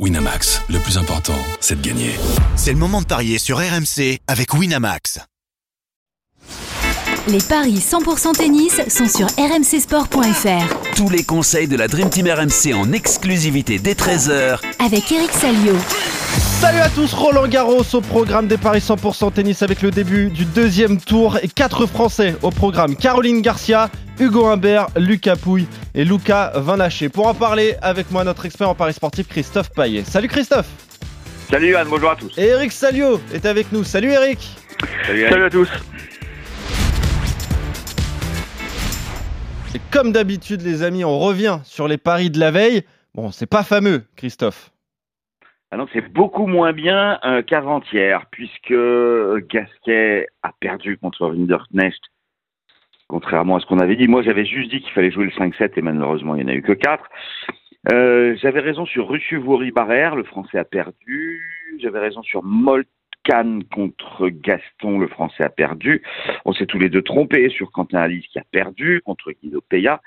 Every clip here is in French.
Winamax, le plus important, c'est de gagner. C'est le moment de parier sur RMC avec Winamax. Les paris 100% tennis sont sur rmcsport.fr. Tous les conseils de la Dream Team RMC en exclusivité dès 13h Avec Eric Salio. Salut à tous, Roland Garros au programme des paris 100% tennis avec le début du deuxième tour et quatre Français au programme. Caroline Garcia, Hugo Humbert, Lucas Pouille et Lucas Vanaché. Pour en parler avec moi, notre expert en paris sportif Christophe Paillet. Salut Christophe Salut Yann, bonjour à tous. Et Eric Salio est avec nous. Salut Eric Salut, Salut à tous. Et comme d'habitude les amis, on revient sur les paris de la veille. Bon, c'est pas fameux Christophe. Ah c'est beaucoup moins bien qu'avant-hier, puisque Gasquet a perdu contre Rinderknecht, contrairement à ce qu'on avait dit. Moi, j'avais juste dit qu'il fallait jouer le 5-7, et malheureusement, il n'y en a eu que 4. Euh, j'avais raison sur Ruchuvouri Barrère, le français a perdu. J'avais raison sur Molkan contre Gaston, le français a perdu. On s'est tous les deux trompés sur Quentin Alice qui a perdu contre Guido Peya.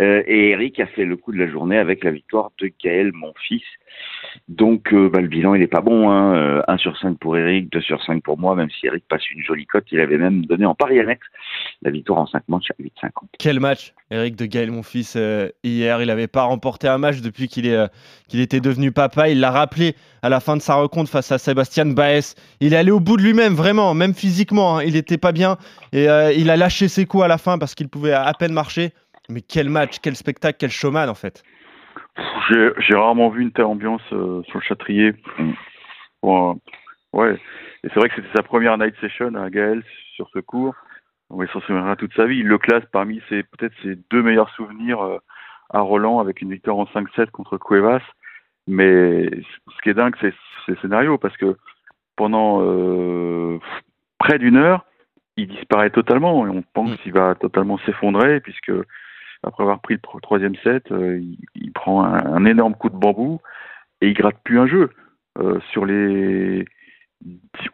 Euh, et Eric a fait le coup de la journée avec la victoire de Gaël, mon fils. Donc euh, bah, le bilan il est pas bon. Hein. Euh, 1 sur 5 pour Eric, 2 sur 5 pour moi, même si Eric passe une jolie cote. Il avait même donné en pari annexe la victoire en 5 matchs à 8,50. Quel match Eric de Gaël, mon fils, euh, hier. Il n'avait pas remporté un match depuis qu'il euh, était devenu papa. Il l'a rappelé à la fin de sa rencontre face à Sébastien Baez. Il est allé au bout de lui-même, vraiment, même physiquement. Hein. Il n'était pas bien et euh, il a lâché ses coups à la fin parce qu'il pouvait à peine marcher. Mais quel match, quel spectacle, quel showman en fait. J'ai rarement vu une telle ambiance euh, sur le Châtrier. Bon, ouais, et c'est vrai que c'était sa première night session à Gaël sur ce cours. On s'en souviendra toute sa vie. Il le classe parmi ses peut-être ses deux meilleurs souvenirs euh, à Roland avec une victoire en 5-7 contre Cuevas. Mais ce qui est dingue, c'est le scénario parce que pendant euh, près d'une heure, il disparaît totalement et on pense qu'il va totalement s'effondrer puisque après avoir pris le troisième set, euh, il, il, prend un, un, énorme coup de bambou et il gratte plus un jeu. Euh, sur les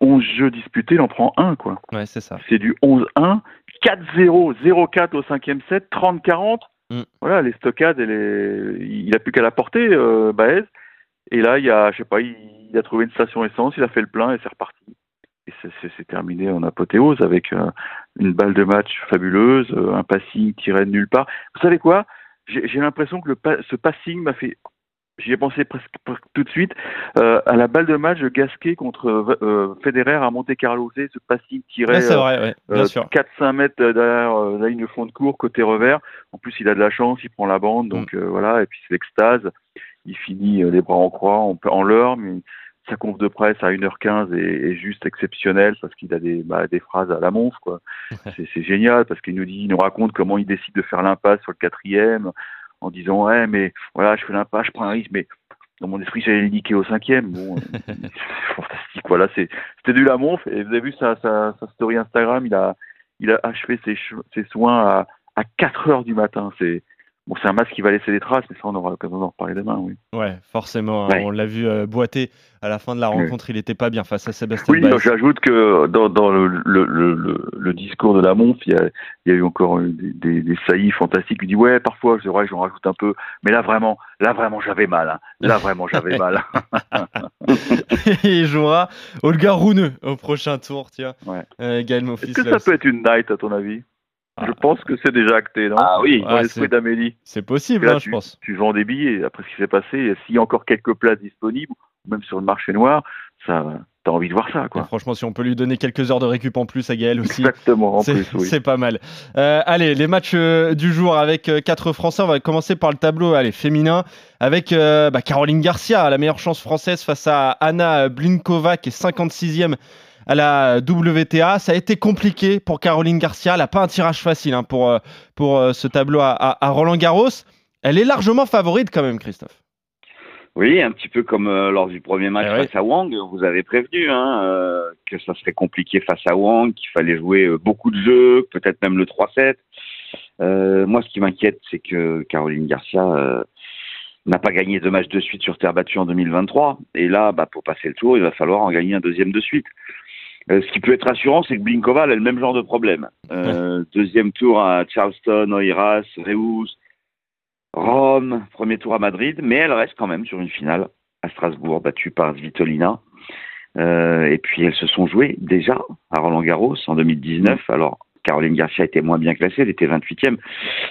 11 jeux disputés, il en prend un, quoi. Ouais, c'est ça. C'est du 11-1, 4-0, 0-4 au cinquième set, 30-40. Mm. Voilà, les stockades, et les... il a plus qu'à la porter, euh, Baez. Et là, il y a, je sais pas, il, il, a trouvé une station essence, il a fait le plein et c'est reparti. Et c'est terminé en apothéose avec euh, une balle de match fabuleuse, euh, un passing tiré de nulle part. Vous savez quoi? J'ai l'impression que le pa ce passing m'a fait J'y ai pensé presque, presque, tout de suite euh, à la balle de match de Gasquet contre Federer à Monte Carlo. C'est ce passing tiré ouais, ouais, 4-5 mètres derrière la ligne de fond de cours côté revers. En plus, il a de la chance, il prend la bande, donc mm. voilà. Et puis c'est l'extase. Il finit les bras en croix, en, en mais sa conf de presse à 1h15 est, est juste exceptionnelle parce qu'il a des, bah, des phrases à la monf quoi. c'est génial parce qu'il nous dit, il nous raconte comment il décide de faire l'impasse sur le quatrième en disant ouais mais voilà je fais l'impasse, je prends un risque mais dans mon esprit j'allais le niquer au cinquième. Bon, fantastique. Voilà, c'était du la monf et vous avez vu sa, sa, sa, story Instagram, il a il a achevé ses, ses soins à, à 4 heures du matin. C'est Bon, c'est un masque qui va laisser des traces, mais ça, on aura l'occasion d'en reparler demain, oui. Ouais, forcément. Ouais. On l'a vu euh, boiter à la fin de la rencontre, oui. il n'était pas bien face à Sébastien Oui, j'ajoute que dans, dans le, le, le, le, discours de la Monf, il y a, il y a eu encore des, des, des, saillies fantastiques. Il dit, ouais, parfois, c'est vrai que j'en rajoute un peu, mais là, vraiment, là, vraiment, j'avais mal. Hein. Là, vraiment, j'avais mal. il jouera Olga Rouneux au prochain tour, tiens. Ouais. Euh, Gaël Est-ce que ça aussi. peut être une night, à ton avis? Je pense que c'est déjà acté, non Ah oui, dans l'esprit d'Amélie. C'est possible, là, hein, je pense. Tu vends des billets, après ce qui s'est passé, s'il y a encore quelques places disponibles, même sur le marché noir, ça, t'as envie de voir ça, quoi. Et franchement, si on peut lui donner quelques heures de récup en plus à Gaël aussi. Exactement, en plus, oui. C'est pas mal. Euh, allez, les matchs euh, du jour avec euh, quatre Français. On va commencer par le tableau, allez, féminin, avec euh, bah, Caroline Garcia, la meilleure chance française face à Anna Blinkova, qui est 56e à la WTA. Ça a été compliqué pour Caroline Garcia. Elle n'a pas un tirage facile hein, pour, pour ce tableau à, à, à, Roland Garros. Elle est largement favorite quand même, Christophe. Oui, un petit peu comme euh, lors du premier match eh face à Wang. Vous avez prévenu hein, euh, que ça serait compliqué face à Wang, qu'il fallait jouer euh, beaucoup de jeux, peut-être même le 3-7. moi, ce qui m'inquiète, c'est que Caroline Garcia n'a pas gagné deux matchs de suite sur terre battue en 2023. Et là, bah, pour passer le tour, il va falloir en gagner un deuxième de suite. Euh, ce qui peut être rassurant, c'est que Blinkova elle a le même genre de problème. Euh, deuxième tour à Charleston, Oiras, Reus, Rome, premier tour à Madrid, mais elle reste quand même sur une finale à Strasbourg, battue par Svitolina. Euh, et puis elles se sont jouées déjà à Roland Garros en 2019. Alors Caroline Garcia était moins bien classée, elle était 28e.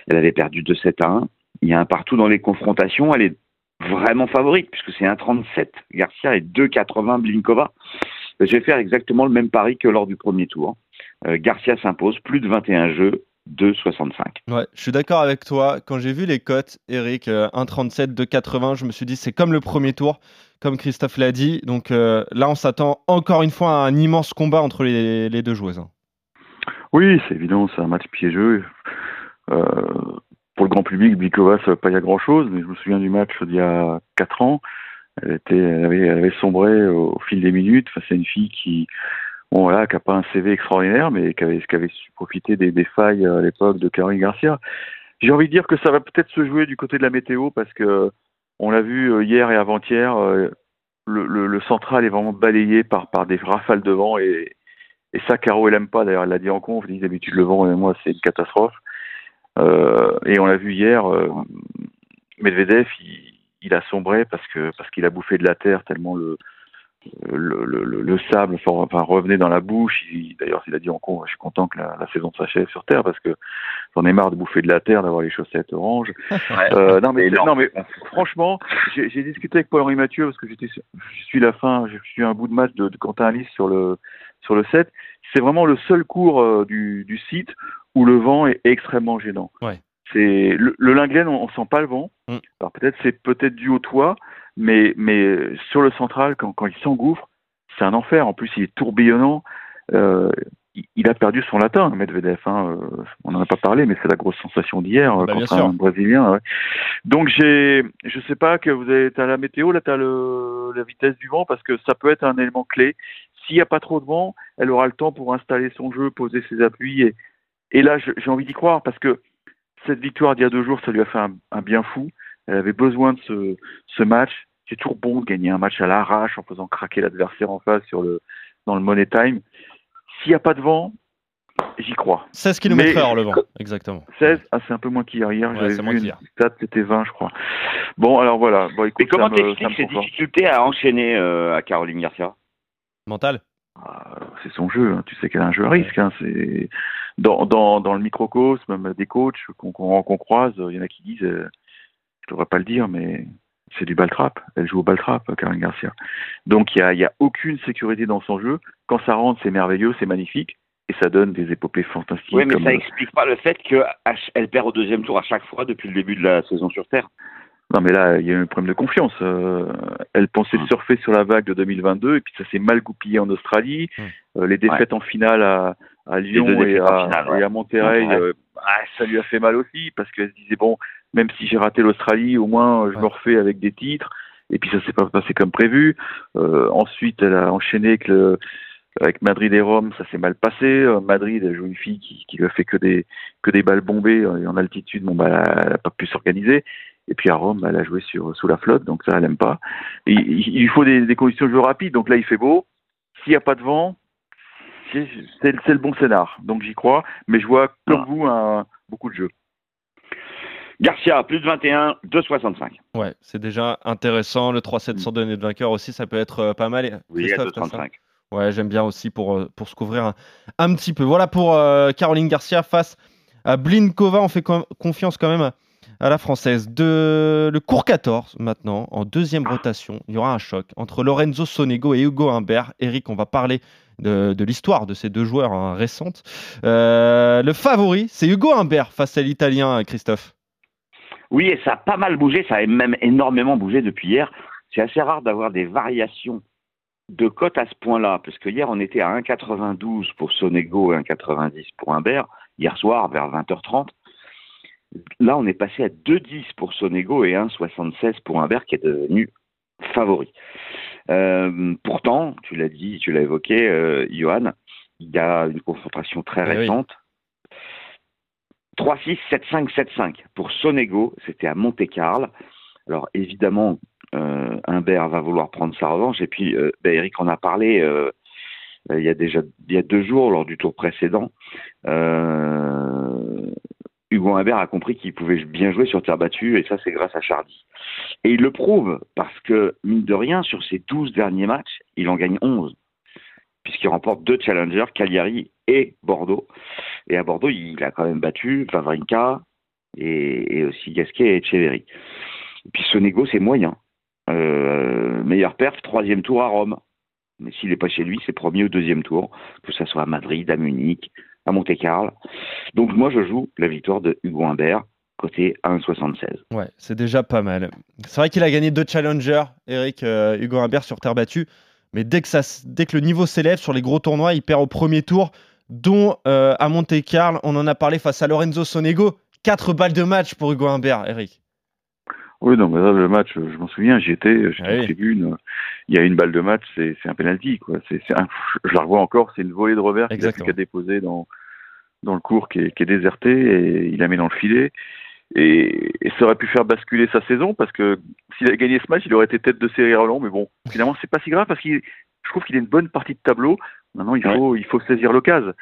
Elle avait perdu 2-7 à 1. Il y a un partout dans les confrontations. Elle est vraiment favorite puisque c'est 1,37 Garcia et 2,80 Blinkova. Je vais faire exactement le même pari que lors du premier tour. Euh, Garcia s'impose, plus de 21 jeux, 2,65. Ouais, je suis d'accord avec toi. Quand j'ai vu les cotes, Eric, euh, 1,37, 2,80, je me suis dit c'est comme le premier tour, comme Christophe l'a dit. Donc euh, là, on s'attend encore une fois à un immense combat entre les, les deux joueuses. hein. Oui, c'est évident, c'est un match piégeux. Euh, pour le grand public, Blikova, ça va pas y a grand chose, mais je me souviens du match d'il y a 4 ans. Elle, était, elle, avait, elle avait sombré au, fil des minutes. Enfin, c'est une fille qui, bon, voilà, qui a pas un CV extraordinaire, mais qui avait, qui avait su profiter des, des failles à l'époque de Caroline Garcia. J'ai envie de dire que ça va peut-être se jouer du côté de la météo parce que on l'a vu euh, hier et avant-hier, euh, le, le, le central est vraiment balayé par, par des rafales de vent et, et ça, Caro, elle aime pas. D'ailleurs, elle l'a dit en conf. Elle dit d'habitude le vent, et moi, c'est une catastrophe. Euh, et on l'a vu hier, euh, Medvedev, il, il a sombré parce que parce qu'il a bouffé de la terre tellement le le, le, le, le sable enfin, revenait dans la bouche. Il- D'ailleurs, il a dit en con, je suis content que la, la saison s'achève sur terre parce que j'en ai marre de bouffer de la terre, d'avoir les chaussettes oranges. Euh, non mais non mais franchement, j'ai discuté avec Paul-Henri Mathieu parce que j'étais, je suis la fin, je suis un bout de match de, de Quentin Alice sur le sur le 7. C'est vraiment le seul cours euh, du, du site où le vent est extrêmement gênant. Ouais. C'est le, le Linglen, on, on sent pas le vent. Mm. Alors peut-être c'est peut-être dû au toit, mais mais sur le central quand quand il s'engouffre, c'est un enfer. En plus, il est tourbillonnant. Euh, il- il a perdu son latin, Medvedev. Hein. euh, On n'en a pas parlé, mais c'est la grosse sensation d'hier euh, Bah, bien contre un Brésilien. ouais. Donc j'ai, je sais pas que vous avez, t'as la météo, là t'as le la vitesse du vent parce que ça peut être un élément clé. S'il n'y a pas trop de vent, elle aura le temps pour installer son jeu, poser ses appuis et et là j'ai envie d'y croire parce que cette victoire d'il y a deux jours, ça lui a fait un, un bien fou. Elle avait besoin de ce ce match. C'est toujours bon de gagner un match à l'arrache en faisant craquer l'adversaire en face sur le dans le money time. S'il n'y a pas de vent, j'y crois. 16 km Mais- heure le vent, exactement. 16, ah, c'est un peu moins qu'hier. Hier, Ouais, j'avais vu une stat, c'était 20, je crois. Bon, alors voilà. Bon, écoute, Mais comment t'expliques ces difficultés à enchaîner euh, à Caroline Garcia? Mental? Ah, C'est son jeu. hein. Tu sais qu'elle a un jeu à risque. Hein. C'est dans, dans, dans le microcosme, même des coachs qu'on croise, il y en a qui disent, euh, je devrais pas le dire, mais c'est du ball trap. Elle joue au ball trap, Caroline Garcia. Donc il y a, y a aucune sécurité dans son jeu. Quand ça rentre, c'est merveilleux, c'est magnifique. Et ça donne des épopées fantastiques. Oui, mais comme, ça euh, explique pas le fait qu'elle perd au deuxième tour à chaque fois depuis le début de la saison sur Terre. Non, mais là, il y a eu un problème de confiance. Euh, elle pensait Hum. surfer sur la vague de 2022 et puis ça s'est mal goupillé en Australie. Hum. Euh, les défaites en finale à, à Lyon et à, finale, ouais. et à Monterrey, Monterrey. euh, ah, ça lui a fait mal aussi parce qu'elle se disait bon, même si j'ai raté l'Australie, au moins je me refais avec des titres. Et puis ça s'est pas passé comme prévu. Euh, ensuite, elle a enchaîné avec le avec Madrid et Rome, ça s'est mal passé. Euh, Madrid, elle joue une fille qui, qui lui a fait que des que des balles bombées et en altitude. Bon, bah, elle a pas pu s'organiser. Et puis à Rome, elle a joué sur sous la flotte, donc ça, elle aime pas. Il, faut des, des conditions de jeu rapides. Donc là, il fait beau. S'il n'y a pas de vent, c'est c'est le bon scénar. Donc j'y crois. Mais je vois comme Ah. vous un, beaucoup de jeux. Garcia, plus de 21, 2,65. Ouais, c'est déjà intéressant. Le 3-7 sans donner de vainqueur aussi, ça peut être euh, pas mal. Oui, à Christophe, t'as ça 2,35. Ouais, j'aime bien aussi pour, euh, pour se couvrir un, un petit peu. Voilà pour euh, Caroline Garcia face à Blinkova. On fait con- confiance quand même à, la française. Le cours 14 maintenant, en deuxième rotation, il y aura un choc entre Lorenzo Sonego et Hugo Humbert. Eric, on va parler de, de l'histoire de ces deux joueurs hein, récentes. Euh, le favori, c'est Hugo Humbert face à l'Italien Christophe. Oui, et ça a pas mal bougé, ça a même énormément bougé depuis hier. C'est assez rare d'avoir des variations de cote à ce point-là, parce que hier on était à 1,92 pour Sonego et 1,90 pour Humbert, hier soir vers 20h30. Là, on est passé à 2,10 pour Sonego et 1,76 pour Humbert qui est devenu favori. Euh, pourtant, tu l'as dit, tu l'as évoqué, euh, Johan, il y a une confrontation très Eh oui. récente. 3-6, 7-5, 7-5 pour Sonego, c'était à Monte-Carlo. Alors évidemment, euh, Humbert va vouloir prendre sa revanche. Et puis, ben, Eric en a parlé il y a déjà il y a deux jours lors du tour précédent. Euh, Hugo Humbert a compris qu'il pouvait bien jouer sur terre battue, et ça, c'est grâce à Chardy. Et il le prouve, parce que, mine de rien, sur ses 12 derniers matchs, il en gagne 11, puisqu'il remporte deux challengers, Cagliari et Bordeaux. Et à Bordeaux, il a quand même battu Vavrinka et, aussi Gasquet et Echeverry. Et puis Sonego, c'est moyen. Euh, meilleur perf, troisième tour à Rome. Mais s'il n'est pas chez lui, c'est premier ou deuxième tour, que ce soit à Madrid, à Munich, à Monte-Carlo. Donc moi, je joue la victoire de Hugo Humbert, côté 1,76. Ouais, c'est déjà pas mal. C'est vrai qu'il a gagné deux challengers, Eric euh, Hugo Humbert sur terre battue. Mais dès que, dès que le niveau s'élève sur les gros tournois, il perd au premier tour, dont euh, à Monte-Carlo, on en a parlé face à Lorenzo Sonego. Quatre balles de match pour Hugo Humbert, Eric. Oui, non, mais là, le match, je m'en souviens, j'y étais, j'étais Ah oui. en tribune. Il y a une balle de match, c'est c'est un penalty, quoi. C'est, c'est un- je la revois encore, c'est une volée de revers qu'il a plus Exactement. qu'à déposer dans, dans le cours qui est, qui est déserté et il la met dans le filet. Et, et ça aurait pu faire basculer sa saison parce que s'il avait gagné ce match, il aurait été tête de série Roland. Mais bon, finalement, c'est pas si grave parce qu'il, je trouve qu'il a une bonne partie de tableau. Maintenant, il faut, il faut saisir l'occasion.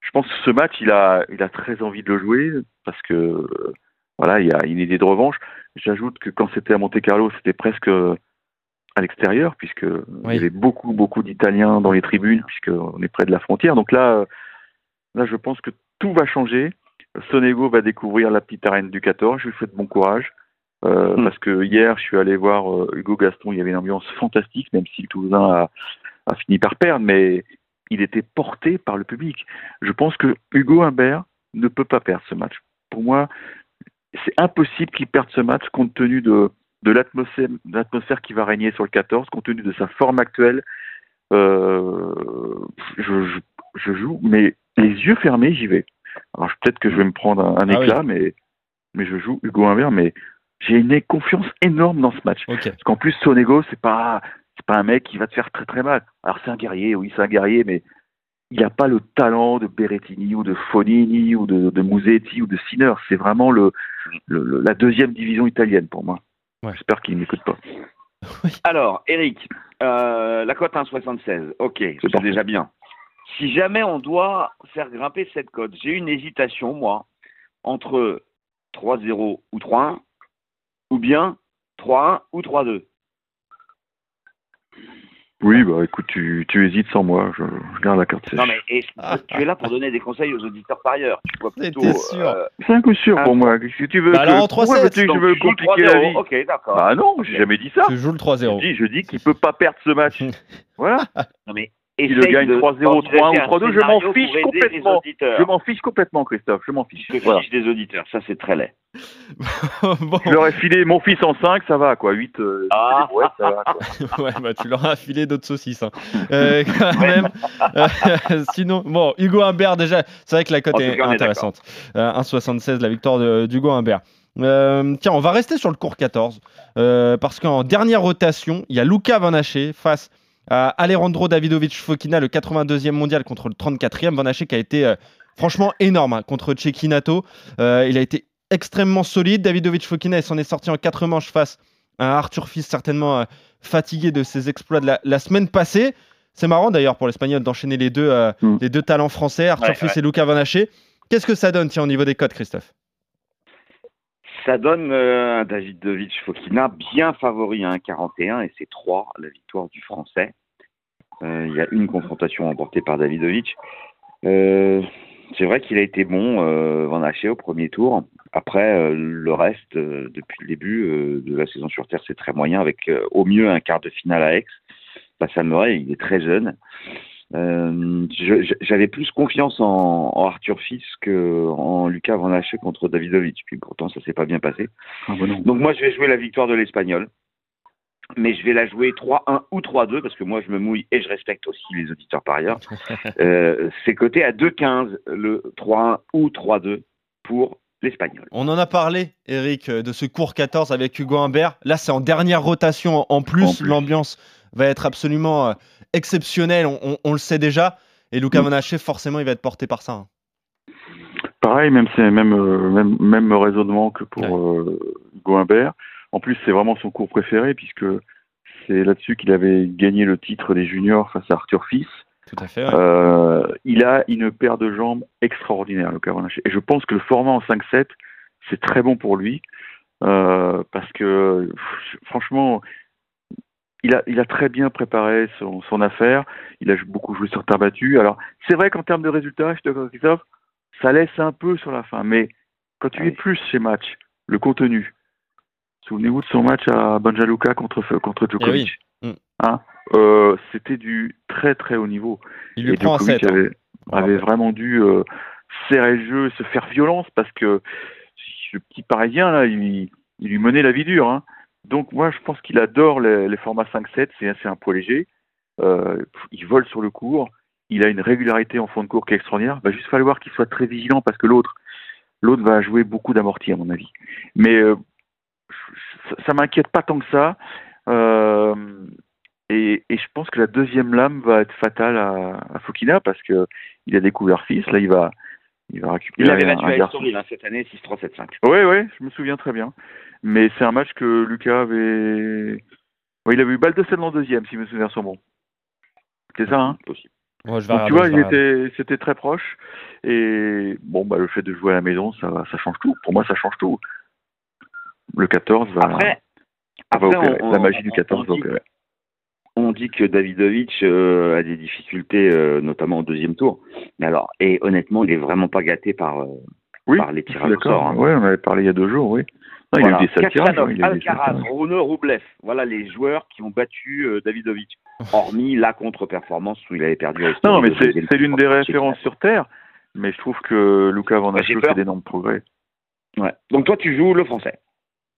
Je pense que ce match, il a, il a très envie de le jouer parce que, euh, voilà, il y a une idée de revanche. J'ajoute que quand c'était à Monte Carlo, c'était presque euh, à l'extérieur, puisque il y avait beaucoup, beaucoup d'Italiens dans les tribunes, puisqu'on est près de la frontière. Donc là, euh, là, je pense que tout va changer. Sonego va découvrir la petite arène du 14. Je lui souhaite bon courage. Euh, Mm. Parce que hier, je suis allé voir euh, Hugo Gaston. Il y avait une ambiance fantastique, même si le Toulousain a, a fini par perdre, mais il était porté par le public. Je pense que Hugo Humbert ne peut pas perdre ce match. Pour moi, c'est impossible qu'il perde ce match compte tenu de, de l'atmosphère, qui va régner sur le 14, compte tenu de sa forme actuelle. Euh, je, je, je joue, mais les yeux fermés, j'y vais. Alors peut-être que je vais me prendre un, un Ah oui. éclat, mais, mais je joue Hugo Humbert, mais j'ai une confiance énorme dans ce match. Parce qu'en plus, Sonego, c'est pas, c'est pas un mec qui va te faire très très mal. Alors c'est un guerrier, oui, c'est un guerrier, mais il n'a pas le talent de Berrettini ou de Fonini ou de, de Musetti ou de Sinner. C'est vraiment le, le- le- la deuxième division italienne pour moi. Ouais. J'espère qu'il ne m'écoute pas. Alors, Eric, euh, la cote 1,76. Ok, c'est déjà bien. Si jamais on doit faire grimper cette cote, j'ai une hésitation, moi, entre 3-0 ou 3-1, ou bien 3-1 ou 3-2. Oui, bah écoute, tu, tu hésites sans moi. Je, je garde la carte sèche. Non, mais et- tu es là pour donner des conseils aux auditeurs par ailleurs. Tu vois plutôt. C'était sûr. euh, C'est un coup sûr Ah. pour moi. Si tu veux Bah que, alors, en pourquoi 3-7, veux-tu que donc je veux tu joues compliquer la 3-0. vie Ok, d'accord. Bah non, j'ai jamais dit ça. Tu joues le Je 3-0. dis, je dis qu'il peut pas perdre ce match. voilà. Non, mais Il le essaye gagne de 3-0, 3-1 envisager ou un 3-2, je m'en fiche complètement. Je m'en fiche complètement, Christophe. Je m'en fiche. Je Voilà. fiche des auditeurs, ça c'est très laid. bon, Je leur ai filé mon fils en 5, ça va quoi. 8, euh, Ah. ouais, ça va quoi. ouais, bah, tu leur as filé d'autres saucisses. hein. Euh, quand même. Euh, sinon, bon, Hugo Humbert, déjà, c'est vrai que la cote est cas, intéressante. Euh, 1,76 la victoire d'Hugo Humbert. Euh, tiens, on va rester sur le cours 14 euh, parce qu'en dernière rotation, il y a Luca Van Haché face à Alejandro Davidovic Fokina, le 82e mondial contre le 34e. Van Haché qui a été euh, franchement énorme hein, contre Cecchinato. Euh, il a été extrêmement solide. Davidovic Fokina, il s'en est sorti en quatre manches face à Arthur Fils, certainement euh, fatigué de ses exploits de la, la semaine passée. C'est marrant d'ailleurs pour l'Espagnol d'enchaîner les deux, euh, Mm. les deux talents français, Arthur Ouais, Fils ouais. et Luca Van. Qu'est-ce que ça donne tiens, au niveau des codes, Christophe? Ça donne euh, un Davidovic Fokina bien favori à 1,41 et c'est 3 la victoire du français. Euh, il y a une confrontation remportée par Davidovic. Euh, c'est vrai qu'il a été bon, euh, Van Haché, au premier tour. Après, euh, le reste, euh, depuis le début euh, de la saison sur Terre, c'est très moyen, avec euh, au mieux un quart de finale à Aix. Murray, il est très jeune. Euh, J'avais plus confiance en, en Arthur Fils qu'en Lucas Van Haché contre Davidovic. Puis pourtant, ça s'est pas bien passé. Ah. Donc moi, je vais jouer la victoire de l'Espagnol. Mais je vais la jouer 3-1 ou 3-2 parce que moi, je me mouille et je respecte aussi les auditeurs par ailleurs. Euh, C'est coté à 2-15 le 3-1 ou 3-2 pour l'Espagnol. On en a parlé, Eric, euh, de ce cours 14 avec Hugo Humbert. Là, c'est en dernière rotation en plus. En plus. L'ambiance va être absolument euh, exceptionnelle, on, on- on le sait déjà. Et Luca Mm. Van Haché, forcément, il va être porté par ça. hein. Pareil, même c'est même, euh, même même raisonnement que pour euh, Hugo Humbert. En plus, c'est vraiment son cours préféré puisque c'est là-dessus qu'il avait gagné le titre des juniors face à Arthur Fils. Tout à fait. ouais. Euh, il a une paire de jambes extraordinaire, Lucas Van Haché. Et je pense que le format en 5-7, c'est très bon pour lui. euh, parce que, pff, franchement, il a, il a très bien préparé son, son affaire. Il a beaucoup joué sur terre battue. Alors, c'est vrai qu'en termes de résultats, je te Christophe, ça laisse un peu sur la fin. Mais quand tu Oui. es plus ces matchs, le contenu, souvenez-vous de son match à Banja Luka contre, contre Djokovic. Eh oui. Mm. Hein Euh, C'était du très très haut niveau. Il lui Et prend Djokovic 7. hein. avait, vraiment dû euh, serrer le jeu, se faire violence parce que ce petit Parisien là, il, il lui menait la vie dure. hein. Donc moi, je pense qu'il adore les, formats 5-7. C'est un poids léger. Euh, il vole sur le court. Il a une régularité en fond de cours qui est extraordinaire. Il va juste falloir qu'il soit très vigilant parce que l'autre, l'autre va jouer beaucoup d'amortis à mon avis. Mais euh, ça, m'inquiète pas tant que ça. Euh, et, je pense que la deuxième lame va être fatale à, Fokina parce que il a découvert fils. Là, il va, il va récupérer Il avait battu un à. Estoril hein, cette année 6-3, 7-5. Oui, oui, je me souviens très bien. Mais c'est un match que Lucas avait. Oui, il avait eu balle de scène en deuxième, si mes souvenirs sont bons. C'est ça, hein Ouais, Possible. Oh, je vais Donc tu vois, c'était très proche. Et bon, bah, le fait de jouer à la maison, ça, ça change tout. Pour moi, ça change tout. Le 14 va, Après, va après, opérer. on- la magie du on- 14 va on opérer. On dit que Davidovic euh, a des difficultés, euh, notamment au deuxième tour. Mais alors, et honnêtement, il est vraiment pas gâté par, euh, Oui, par les je suis tirages au sort. hein. Ouais, on avait parlé il y a deux jours, oui. Non, Voilà. Il a eu des sales tirages. Kachanov, il a des Alcaraz, tirages. Rune, Roublev, voilà les joueurs qui ont battu euh, Davidovic. Hormis la contre-performance où il avait perdu à Non, mais c'est l'une des références sur Terre. Mais je trouve que Lucas Van Bah, fait d'énormes progrès. Ouais. Donc toi, tu joues le français.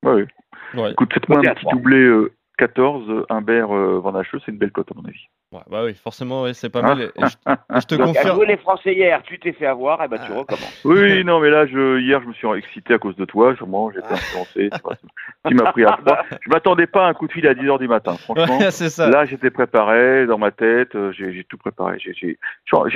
Ouais, oui. Ouais. Écoute, faites-moi un petit doublé euh, 14, euh, Humbert, euh, Van Hache, c'est une belle cote à mon avis. Ouais, bah oui, forcément, ouais, c'est pas Hein mal. Et je, je te Donc confirme. les Français hier, tu t'es fait avoir, et ben Ah. tu recommences. Oui, non, mais là, je, hier, je me suis excité à cause de toi. Sûrement, j'étais influencé. pas- Tu m'as pris à froid. Je m'attendais pas à un coup de fil à 10h du matin. Franchement, Ouais, c'est ça. là, j'étais préparé dans ma tête. euh, J'ai tout préparé. J'ai-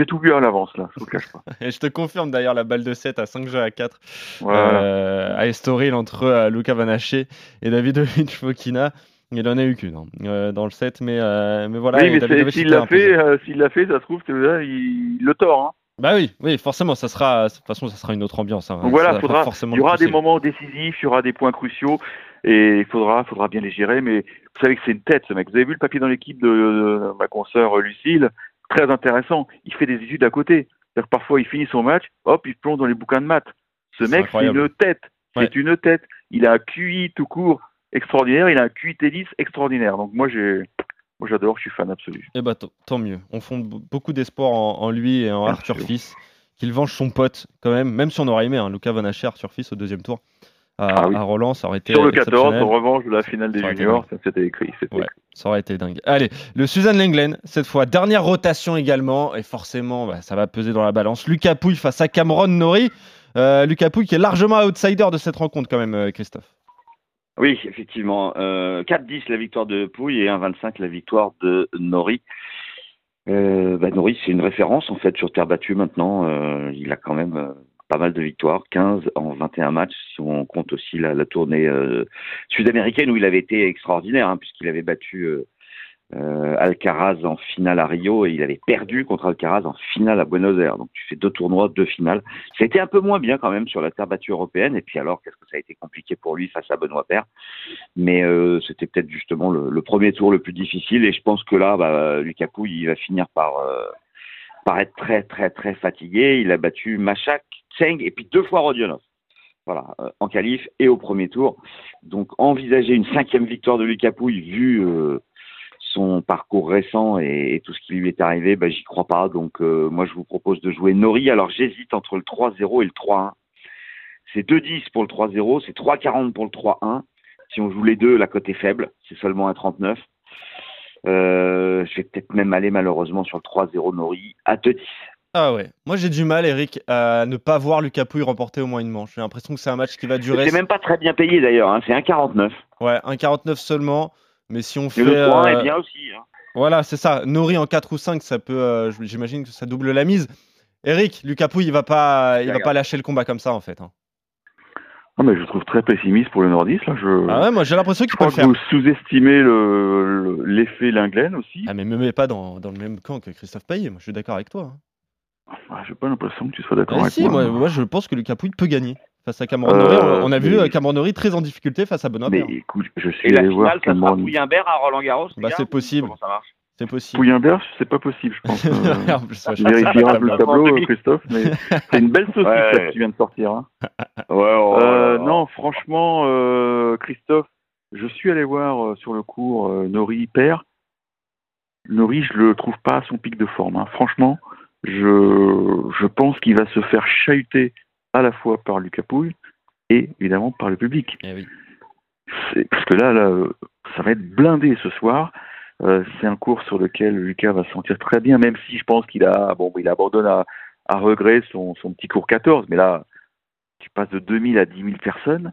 tout vu à l'avance, là. Je vous le cache pas. Et je te confirme d'ailleurs la balle de 7 à 5 jeux à 4 Voilà. euh, à Estoril entre euh, Luca Vanaché et Davidovic Fokina. Il en a eu qu'une hein, euh, dans le 7, mais, euh, mais voilà. oui, mais s'il l'a fait, euh, s'il l'a fait, ça se trouve, là, il, il le tord. Hein. Bah oui, oui, forcément, ça sera, de toute façon, ça sera une autre ambiance. hein. Voilà, faudra- Il y aura des moments décisifs, il y aura des points cruciaux, et il faudra, faudra bien les gérer. Mais vous savez que c'est une tête, ce mec. Vous avez vu le papier dans l'équipe de, de ma consoeur Lucille? Très intéressant. Il fait des études à côté. C'est-à-dire que parfois, il finit son match, hop, il plonge dans les bouquins de maths. Ce mec, c'est une tête. C'est Ouais. une tête. Il a un QI tout court extraordinaire. Il a un QI tennis extraordinaire. Donc moi, j'ai, moi, j'adore. Je suis fan absolu. Eh bah, t- tant mieux. On fonde beaucoup d'espoir en, en lui et en Arthur. Fils. Qu'il venge son pote, quand même, même si on aurait aimé, hein, Luca Vanaché, Arthur Fils au deuxième tour à, Ah oui. à Roland, ça aurait été. Sur le 14, exceptionnel. en revanche de la finale des juniors, ça c'était écrit. Ouais. Ça aurait été dingue. Allez, le Suzanne Lenglen, cette fois, dernière rotation également, et forcément, bah, ça va peser dans la balance. Lucas Pouille face à Cameron Nori. Euh, Lucas Pouille qui est largement outsider de cette rencontre, quand même, euh, Christophe. Oui, effectivement. Euh, 4-10 la victoire de Pouille et 1-25 la victoire de Nori. Euh, bah, Nori, c'est une référence en fait sur terre battue maintenant. Euh, il a quand même euh, pas mal de victoires, 15 en 21 matchs si on compte aussi la, tournée euh, sud-américaine où il avait été extraordinaire hein, puisqu'il avait battu euh, Alcaraz en finale à Rio et il avait perdu contre Alcaraz en finale à Buenos Aires. Donc tu fais deux tournois, deux finales. Ça a été un peu moins bien quand même sur la terre battue européenne. Et puis alors, qu'est-ce que ça a été compliqué pour lui face à Benoît Paire? Mais euh, c'était peut-être justement le, premier tour le plus difficile. Et je pense que là, bah, Lucas il va finir par, euh, être très, très, très fatigué. Il a battu Machak, Tseng et puis deux fois Rodionov. Voilà, euh, en qualif et au premier tour. Donc envisager une cinquième victoire de Lucas Pouille vu son parcours récent et, et tout ce qui lui est arrivé, bah, j'y crois pas. Donc euh, moi je vous propose de jouer Nori. Alors j'hésite entre le 3-0 et le 3-1. C'est 2-10 pour le 3-0, c'est 3-40 pour le 3-1. Si on joue les deux, la cote est faible, c'est seulement un 39. Euh, je vais peut-être même aller malheureusement sur le 3-0 Nori à 2-10. Ah ouais, moi j'ai du mal, Eric, à ne pas voir Lucas Pouille remporter au moins une manche. J'ai l'impression que c'est un match qui va durer. C'est même pas très bien payé d'ailleurs, hein, c'est un 49. Ouais, 1,49 seulement. Mais si on fait. Et le 3 euh, est bien aussi. hein. Voilà, c'est ça. Nori en 4 ou 5, ça peut. euh, J'imagine que ça double la mise. Eric, Lucas Pouille, il va pas, il va pas lâcher le combat comme ça en fait. hein. Ah, mais je le trouve très pessimiste pour le nordiste. Là. Je, Ah ouais, moi j'ai l'impression qu'il peut crois le que faire. vous sous-estimez le- le- l'effet Linglen aussi. Ah mais me mets pas dans, dans le même camp que Christophe Payet, moi je suis d'accord avec toi. hein. Ah, J'ai pas l'impression que tu sois d'accord Ah, avec si, moi. moi, moi, je pense que Lucas Pouille peut gagner face à Cameron Norrie. Euh, On, on a vu mais- euh, Cameron Norrie très en difficulté face à Benoît Mais écoute, je suis Et la allé voir finale, ça sera Cameron Pouillimbert à Roland Garros Bah, c'est possible. Comment ça marche C'est possible. Pouillenberg, c'est pas possible, je pense. Euh, tu vérifieras le tableau, euh, Christophe, mais c'est une belle saucisse Ouais. là, que tu viens de sortir. hein. Ouais, oh, Euh, oh, oh. non, franchement, euh, Christophe, je suis allé voir euh, sur le cours euh, Nori père. Nori, je le trouve pas à son pic de forme. hein. Franchement, je, je pense qu'il va se faire chahuter à la fois par Lucas Pouille et évidemment par le public. Eh oui. Parce que là, là, ça va être blindé ce soir. Euh, c'est un cours sur lequel Lucas va se sentir très bien, même si je pense qu'il a, bon, il abandonne à, à regret son, son petit cours 14. Mais là, tu passes de 2000 à 10 000 personnes.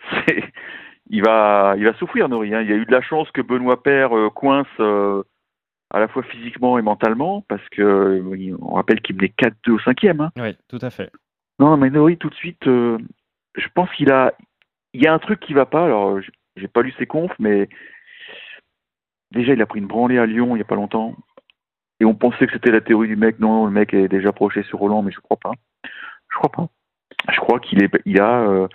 C'est, il va, il va souffrir, Nori. hein. Il y a eu de la chance que Benoît Père euh, coince euh, à la fois physiquement et mentalement, parce que on rappelle qu'il menait 4-2 au cinquième. Hein. Oui, tout à fait. Non, mais Nori, tout de suite, euh, je pense qu'il a, il y a un truc qui va pas. Alors, euh, j'ai pas lu ses confs, mais déjà, il a pris une branlée à Lyon il y a pas longtemps, et on pensait que c'était la théorie du mec. Non, le mec est déjà projeté sur Roland, mais je crois pas. Je crois pas. Je crois qu'il est, il a, euh,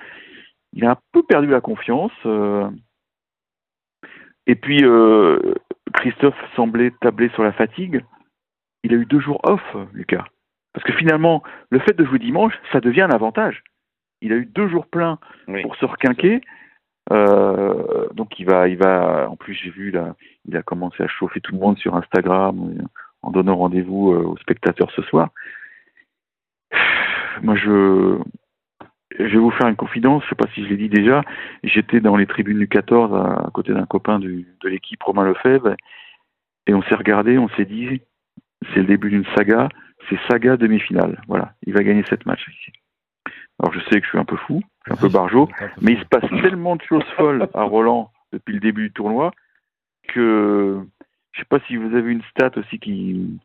il a un peu perdu la confiance. et puis, Christophe semblait tabler sur la fatigue. Il a eu deux jours off, Lucas. Parce que finalement, le fait de jouer dimanche, ça devient un avantage. Il a eu deux jours pleins Oui. pour se requinquer. Euh, donc il va, il va. En plus, j'ai vu là, il a commencé à chauffer tout le monde sur Instagram euh, en donnant rendez-vous euh, aux spectateurs ce soir. Moi, je, je vais vous faire une confidence. Je sais pas si je l'ai dit déjà. J'étais dans les tribunes du 14 à, à côté d'un copain du, de l'équipe Romain Lefebvre, et on s'est regardé, on s'est dit, c'est le début d'une saga. C'est saga demi-finale. Voilà, il va gagner cette match ici. Alors je sais que je suis un peu fou, je suis un peu barjot, mais il se passe tellement de choses folles à Roland depuis le début du tournoi que je sais pas si vous avez une stat aussi qui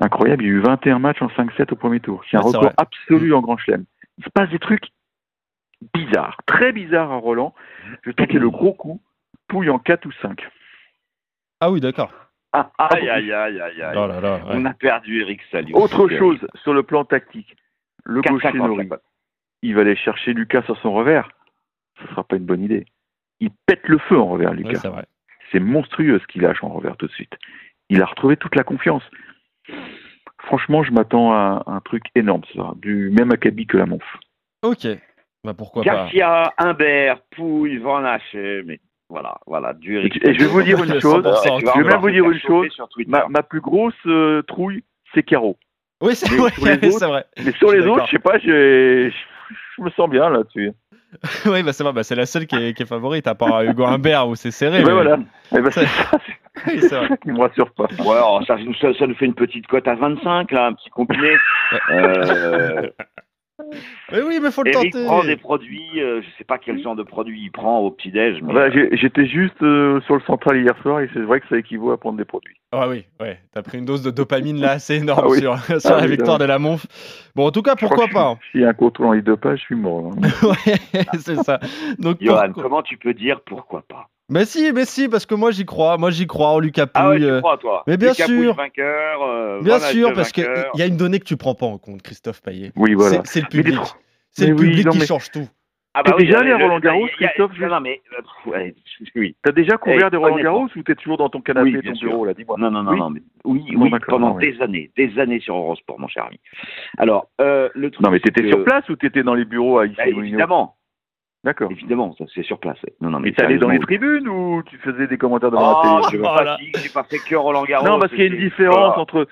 incroyable. Il y a eu 21 matchs en 5-7 au premier tour. C'est un c'est record vrai. absolu en Grand Chelem. Il se passe des trucs bizarres, très bizarres à Roland. Je vais tenter le gros coup, pouille en 4 ou 5. Ah oui, d'accord. Ah, aïe, aïe, aïe, aïe, aïe. Oh là là. ouais. On a perdu Eric Salio. Autre chose sur le plan tactique. Le 4,50, gaucher Nori, il va aller chercher Lucas sur son revers. Ce sera pas une bonne idée. Il pète le feu en revers, Lucas. c'est monstrueux ce qu'il lâche en revers tout de suite. Il a retrouvé toute la confiance. Franchement, je m'attends à un truc énorme soir, du même acabit que la Monf. Ok. Bah pourquoi pas. Garcia, Humbert, Pouille, Van Hache, mais voilà, voilà, du Eric Et je vais vous dire une chose. 100%. Tu vas je vais même vous dire une chose. Ma, ma plus grosse euh, trouille, c'est Caro. Oui, c'est Mais vrai. autres-. Mais sur les autres, je sais pas, je me sens bien là-dessus. oui, bah c'est vrai. Bah, c'est la seule qui est, qui est favorite, à part Hugo Humbert où c'est serré. Mais- voilà. Eh ben, C'est- ça, Oui, qui me rassure pas. Ouais, alors, ça, ça, ça nous fait une petite cote à 25, là, un petit combiné. Euh, Mais oui, mais faut le Eric tenter. prend des produits, euh, je sais pas quel genre de produit il prend au petit-déj, mais Voilà, j'ai- J'étais juste euh, sur le central hier soir et c'est vrai que ça équivaut à prendre des produits. Ah oui, ouais. T'as pris une dose de dopamine là assez énorme Ah oui. sur, sur Ah la oui, victoire de la Monf. Bon, en tout cas, Je crois pourquoi que pas Si un contrôle en de page, je suis mort. hein. Ouais, c'est ça. Donc, Johan, pourquoi- comment tu peux dire pourquoi pas? Mais si, mais si, parce que moi j'y crois. Moi j'y crois en Lucas Ah ouais, Pouille, tu euh, crois, toi mais bien Lucas sûr. Pouille vainqueur, euh, Bien Van sûr, parce qu'il y a une donnée que tu prends pas en compte, Christophe Payet. Oui, voilà. C'est- C'est le public. C'est le oui, public non, qui mais- change tout. Ah T'es déjà le- allé à le- Roland-Garros, il y a- Christophe, Non, non, mais euh, pff, ouais, oui. T'as déjà couvert Eh, des Roland. Garros ou t'es toujours dans ton canapé Oui, ton sûr. bureau là Dis-moi. Non, non, non, Oui. non, mais oui, oui, pendant oui. des années, des années sur Eurosport, mon cher ami. Alors, euh, le truc. Non, mais t'étais c'est sur place ou t'étais dans les bureaux à ici Bah, évidemment, D'accord. évidemment, ça c'est sur place. Non, non, mais Et allé dans les sérieusement, tribunes ou tu faisais des commentaires devant Oh, la je télé? veux Voilà. pas dire, j'ai pas fait que Roland Garros. Non, parce qu'il y a une différence voilà. entre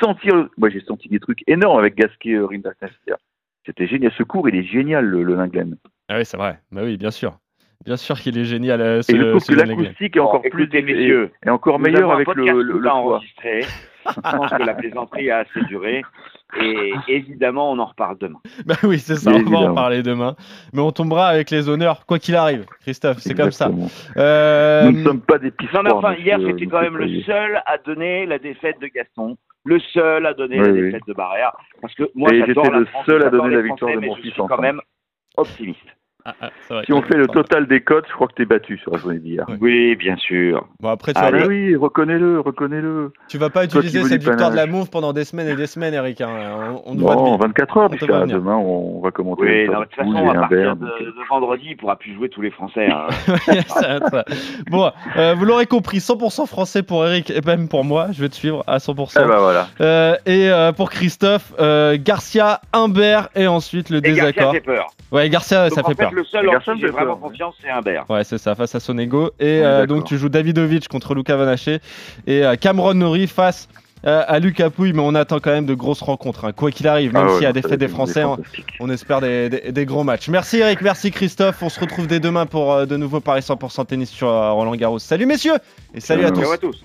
sentir. le- Moi, j'ai senti des trucs énormes avec Gasquet, euh, Rinderknecht. C'était génial. Ce cours, il est génial, le, le Linglen. Ah oui, c'est vrai. Bah oui, bien sûr. Bien sûr qu'il est génial. euh, ce, Et je trouve que l'acoustique est encore plus. écoutez, messieurs, Et encore meilleur avec le, le, enregistrer. Je pense que la plaisanterie a assez duré. Et évidemment, on en reparle demain. Bah oui, c'est ça. On va en parler demain. Mais on tombera avec les honneurs, quoi qu'il arrive. Christophe, c'est comme ça. Euh, Nous ne sommes pas des pistes. Non, mais enfin, hier, c'était quand même le seul à donner la défaite de Gaston. Le seul à donner Oui, la oui. défaite de Barrière. Parce que moi, j'étais le France, seul à donner la victoire Français, de mon je fils suis enfin. quand même optimiste. Ah, ah, vrai. Si on fait le total des cotes, je crois que t'es battu sur la journée d'hier. Ouais. Oui, bien sûr. Bon, après, tu Ah, vas, Ah oui, reconnais-le, reconnais-le. tu vas pas utiliser cette victoire de la. Mauve pendant des semaines et des semaines, Eric. hein. On, on Non, depuis. 24 heures, puisque demain, on va commenter. Oui, le non, de toute façon, à partir Imbert, de, donc, euh, de vendredi, il pourra plus jouer tous les Français. hein. Ça ça. bon, euh, vous l'aurez compris, 100% français pour Eric et même pour moi. Je vais te suivre à 100%. Eh ben voilà. Euh, et euh, pour Christophe, euh, Garcia, Humbert et ensuite le Et Garcia désaccord. fait peur. Ouais, Garcia, Donc, ça en fait peur. le seul en Garcia qui j'ai fait vraiment peur, ouais. confiance, c'est Humbert. Ouais, c'est ça, face à Sonego. Et euh, donc tu joues Davidovic contre Luca Vanaché et euh, Cameron Nori face euh, à Lucas Pouille, mais on attend quand même de grosses rencontres. hein. Quoi qu'il arrive, même Ah ouais, s'il y a non, des des Français, hein, on espère des, des- des gros matchs. Merci Eric, merci Christophe. On se retrouve dès demain pour euh, de nouveau Paris 100% tennis sur euh, Roland Garros. Salut messieurs et salut à Salut. tous. Ciao à tous.